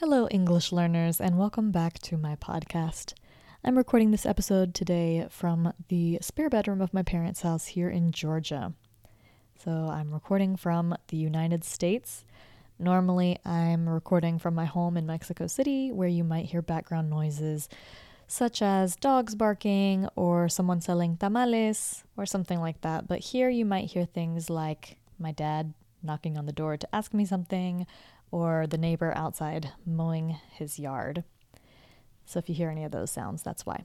Hello, English learners, and welcome back to my podcast. I'm recording this episode today from the spare bedroom of my parents' house here in Georgia. So I'm recording from the United States. Normally, I'm recording from my home in Mexico City, where you might hear background noises such as dogs barking or someone selling tamales or something like that. But here you might hear things like my dad knocking on the door to ask me something or the neighbor outside mowing his yard. So if you hear any of those sounds, that's why.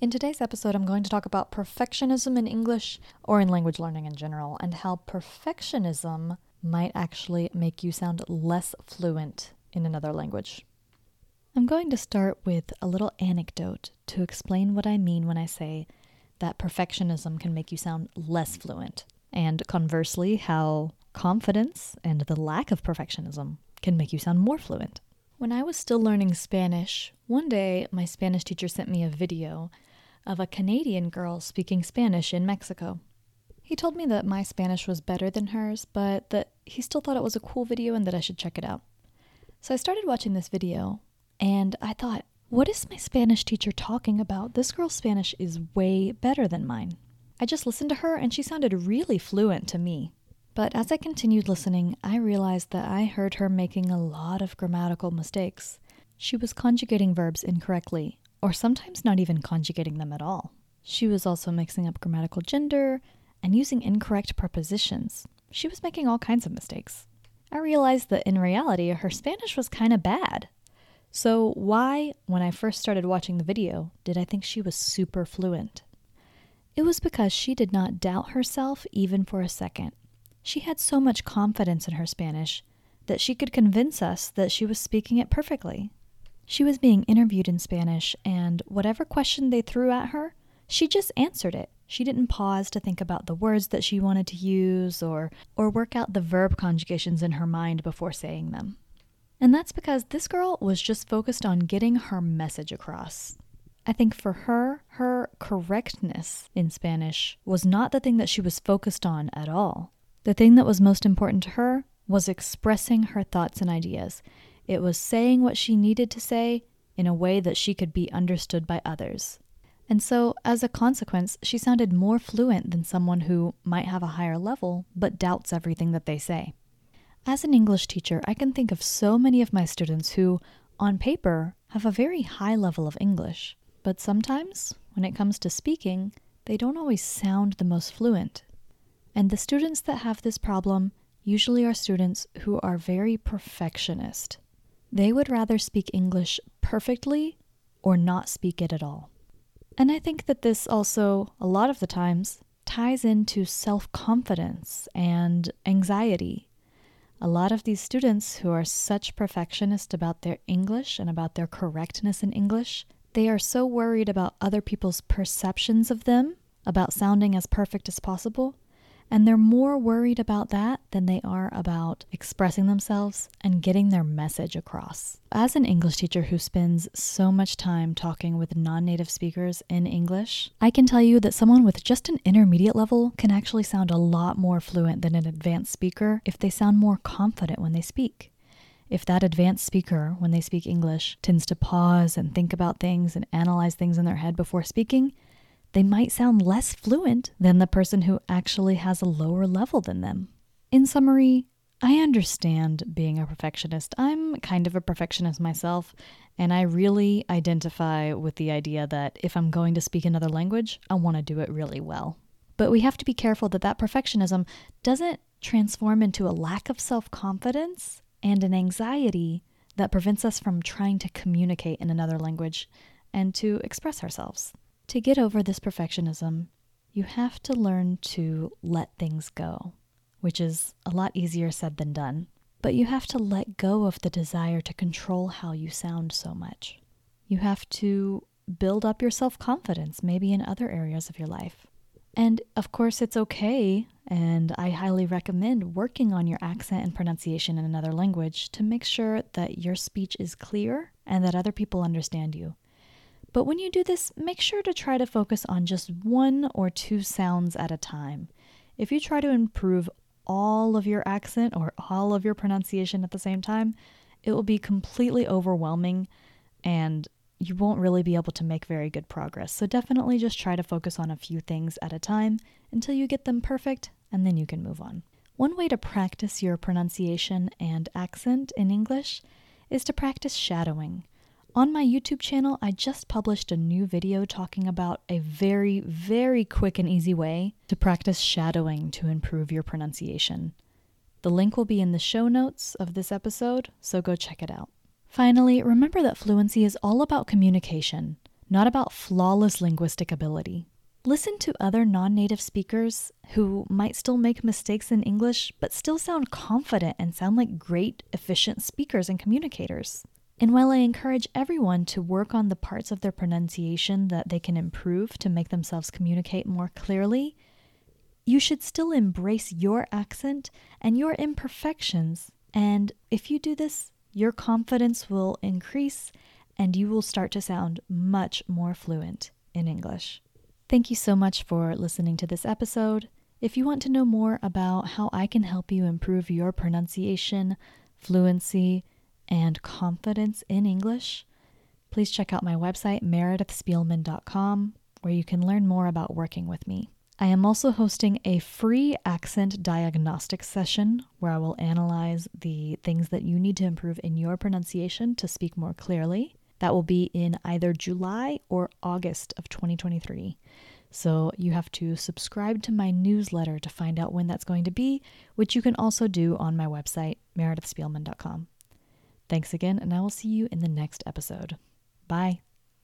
In today's episode, I'm going to talk about perfectionism in English or in language learning in general, and how perfectionism might actually make you sound less fluent in another language. I'm going to start with a little anecdote to explain what I mean when I say that perfectionism can make you sound less fluent, and conversely, how confidence and the lack of perfectionism can make you sound more fluent. When I was still learning Spanish, one day my Spanish teacher sent me a video of a Canadian girl speaking Spanish in Mexico. He told me that my Spanish was better than hers, but that he still thought it was a cool video and that I should check it out. So I started watching this video, and I thought, what is my Spanish teacher talking about? This girl's Spanish is way better than mine. I just listened to her, and she sounded really fluent to me. But as I continued listening, I realized that I heard her making a lot of grammatical mistakes. She was conjugating verbs incorrectly, or sometimes not even conjugating them at all. She was also mixing up grammatical gender and using incorrect prepositions. She was making all kinds of mistakes. I realized that in reality, her Spanish was kind of bad. So, why, when I first started watching the video, did I think she was super fluent? It was because she did not doubt herself even for a second. She had so much confidence in her Spanish that she could convince us that she was speaking it perfectly. She was being interviewed in Spanish, and whatever question they threw at her, she just answered it. She didn't pause to think about the words that she wanted to use or, or work out the verb conjugations in her mind before saying them. And that's because this girl was just focused on getting her message across. I think for her, her correctness in Spanish was not the thing that she was focused on at all. The thing that was most important to her was expressing her thoughts and ideas. It was saying what she needed to say in a way that she could be understood by others. And so, as a consequence, she sounded more fluent than someone who might have a higher level but doubts everything that they say. As an English teacher, I can think of so many of my students who, on paper, have a very high level of English, but sometimes, when it comes to speaking, they don't always sound the most fluent. And the students that have this problem usually are students who are very perfectionist. They would rather speak English perfectly or not speak it at all. And I think that this also, a lot of the times, ties into self confidence and anxiety. A lot of these students who are such perfectionists about their English and about their correctness in English, they are so worried about other people's perceptions of them, about sounding as perfect as possible, and they're more worried about that than they are about expressing themselves and getting their message across. As an English teacher who spends so much time talking with non native speakers in English, I can tell you that someone with just an intermediate level can actually sound a lot more fluent than an advanced speaker if they sound more confident when they speak. If that advanced speaker, when they speak English, tends to pause and think about things and analyze things in their head before speaking, they might sound less fluent than the person who actually has a lower level than them. In summary, I understand being a perfectionist. I'm kind of a perfectionist myself, and I really identify with the idea that if I'm going to speak another language, I want to do it really well. But we have to be careful that that perfectionism doesn't transform into a lack of self confidence and an anxiety that prevents us from trying to communicate in another language and to express ourselves. To get over this perfectionism, you have to learn to let things go, which is a lot easier said than done. But you have to let go of the desire to control how you sound so much. You have to build up your self confidence, maybe in other areas of your life. And of course, it's okay, and I highly recommend working on your accent and pronunciation in another language to make sure that your speech is clear and that other people understand you. But when you do this, make sure to try to focus on just one or two sounds at a time. If you try to improve all of your accent or all of your pronunciation at the same time, it will be completely overwhelming and you won't really be able to make very good progress. So definitely just try to focus on a few things at a time until you get them perfect, and then you can move on. One way to practice your pronunciation and accent in English is to practice shadowing. On my YouTube channel, I just published a new video talking about a very, very quick and easy way to practice shadowing to improve your pronunciation. The link will be in the show notes of this episode, so go check it out. Finally, remember that fluency is all about communication, not about flawless linguistic ability. Listen to other non native speakers who might still make mistakes in English, but still sound confident and sound like great, efficient speakers and communicators. And while I encourage everyone to work on the parts of their pronunciation that they can improve to make themselves communicate more clearly, you should still embrace your accent and your imperfections. And if you do this, your confidence will increase and you will start to sound much more fluent in English. Thank you so much for listening to this episode. If you want to know more about how I can help you improve your pronunciation, fluency, and confidence in English, please check out my website, meredithspielman.com, where you can learn more about working with me. I am also hosting a free accent diagnostic session where I will analyze the things that you need to improve in your pronunciation to speak more clearly. That will be in either July or August of 2023. So you have to subscribe to my newsletter to find out when that's going to be, which you can also do on my website, meredithspielman.com. Thanks again, and I will see you in the next episode. Bye.